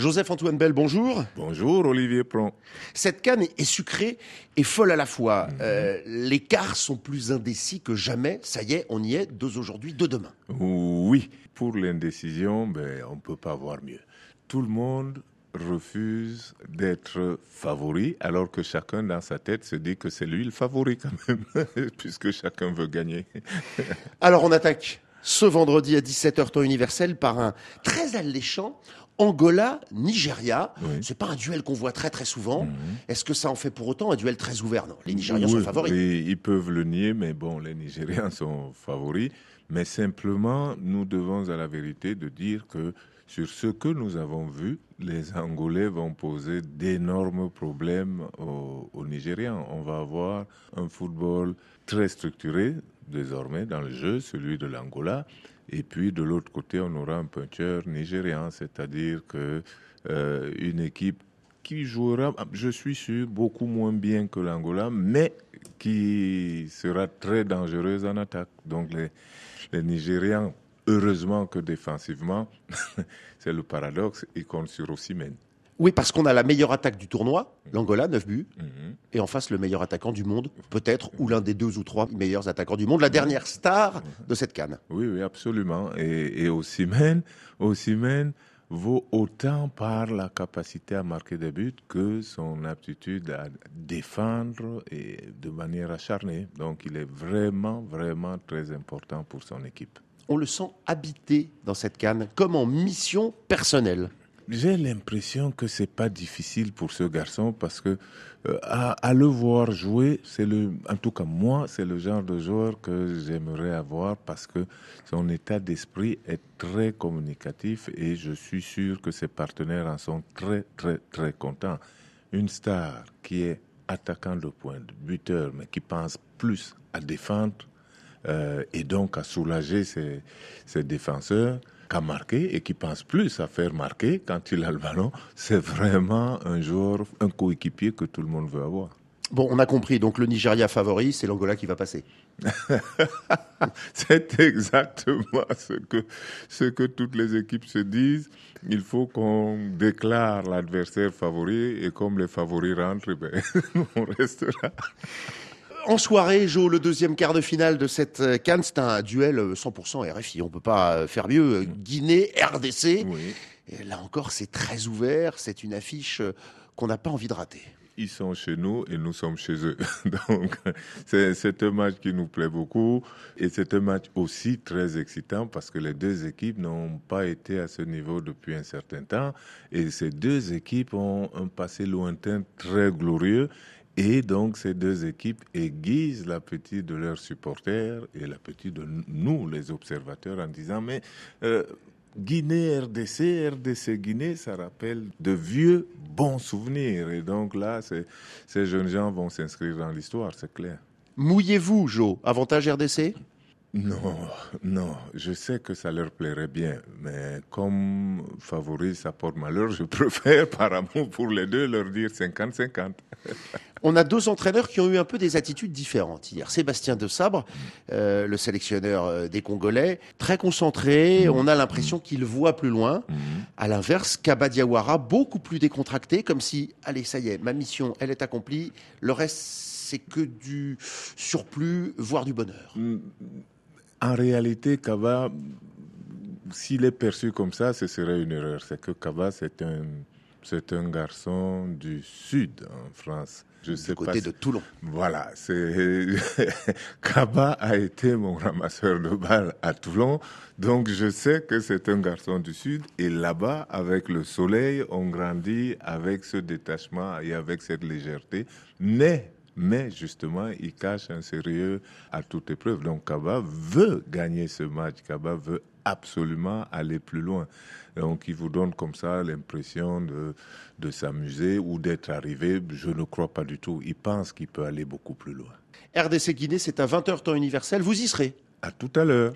Joseph-Antoine Bell, bonjour. Bonjour Olivier Pron. Cette canne est sucrée et folle à la fois. Mhm. Euh, les quarts sont plus indécis que jamais. Ça y est, on y est, deux aujourd'hui, deux demain. Oui, pour l'indécision, ben, on ne peut pas voir mieux. Tout le monde refuse d'être favori, alors que chacun dans sa tête se dit que c'est lui le favori quand même, puisque chacun veut gagner. alors on attaque ce vendredi à 17h temps universel par un très alléchant Angola-Nigeria. C'est pas un duel qu'on voit très très souvent. Mhm. Est-ce que ça en fait pour autant un duel très ouvert? Non, les Nigérians sont favoris. ils peuvent le nier, mais bon, les Nigérians sont favoris. Mais simplement, nous devons à la vérité de dire que sur ce que nous avons vu, les Angolais vont poser d'énormes problèmes aux, Nigérians. On va avoir un football très structuré désormais dans le jeu, celui de l'Angola. Et puis de l'autre côté, on aura un puncher nigérian, c'est-à-dire que euh, une équipe qui jouera, je suis sûr, beaucoup moins bien que l'Angola, mais qui sera très dangereuse en attaque. Donc les, les Nigérians Heureusement que défensivement, c'est le paradoxe, ils comptent sur Ossimène. Oui, parce qu'on a la meilleure attaque du tournoi, l'Angola, 9 buts, mhm. et en face le meilleur attaquant du monde, peut-être, ou l'un des deux ou trois meilleurs attaquants du monde, la dernière star de cette canne. Oui, oui, absolument. Et, et Ossimène, vaut autant par la capacité à marquer des buts que son aptitude à défendre et de manière acharnée. Donc il est vraiment, vraiment très important pour son équipe on le sent habité dans cette canne, comme en mission personnelle. J'ai l'impression que c'est pas difficile pour ce garçon parce que euh, à, le voir jouer, c'est le, en tout cas moi, c'est le genre de joueur que j'aimerais avoir parce que son état d'esprit est très communicatif et je suis sûr que ses partenaires en sont très très très contents. Une star qui est attaquant de pointe, buteur, mais qui pense plus à défendre euh, et donc à soulager ses, ses défenseurs qu'à marquer et qui pense plus à faire marquer quand il a le ballon. C'est vraiment un joueur, un coéquipier que tout le monde veut avoir. Bon, on a compris. Donc le Nigeria favori, c'est l'Angola qui va passer. c'est exactement ce que, ce que toutes les équipes se disent. Il faut qu'on déclare l'adversaire favori et comme les favoris rentrent, ben, on restera en soirée, Jo, le deuxième quart de finale de cette euh, Cannes, c'est un duel 100% euh, RFI. On peut pas euh, faire mieux. Guinée, RDC. Et là encore, c'est très ouvert. C'est une affiche qu'on n'a pas envie de rater. Ils sont chez nous et nous sommes chez eux. Donc, c'est un match qui nous plaît beaucoup. Et c'est un match aussi très excitant parce que les deux équipes n'ont pas été à ce niveau depuis un certain temps. Et ces deux équipes ont un passé lointain très glorieux. Et donc, ces deux équipes aiguisent l'appétit de leurs supporters et l'appétit de nous, les observateurs, en disant, mais euh, Guinée, RDC, RDC, Guinée, ça rappelle de vieux bons souvenirs. Et donc là, ces jeunes gens vont s'inscrire dans l'histoire, c'est clair. Mouillez-vous, Joe Avantage RDC non, non, je sais que ça leur plairait bien, mais comme favori, ça porte malheur, je préfère, par amour pour les deux, leur dire 50-50. On a deux entraîneurs qui ont eu un peu des attitudes différentes hier. Sébastien De Sabre, euh, le sélectionneur euh, des Congolais, très concentré, mm. on a l'impression qu'il voit plus loin. Mm. À l'inverse, Kaba Diawara, beaucoup plus décontracté, comme si, allez, ça y est, ma mission, elle est accomplie, le reste, c'est que du surplus, voire du bonheur. En réalité, Kaba, s'il est perçu comme ça, ce serait une erreur. C'est que Kaba, c'est un, c'est un garçon du sud en France. Je sais du côté de Toulon. Voilà, c'est Kaba a été mon ramasseur de balles à Toulon, donc je sais que c'est un garçon du sud et là-bas, avec le soleil, on grandit avec ce détachement et avec cette légèreté. Mais mais justement, il cache un sérieux à toute épreuve. Donc Kaba veut gagner ce match, Kaba veut absolument aller plus loin. Donc il vous donne comme ça l'impression de, de s'amuser ou d'être arrivé. Je ne crois pas du tout. Il pense qu'il peut aller beaucoup plus loin. RDC Guinée, c'est à 20h temps universel. Vous y serez À tout à l'heure.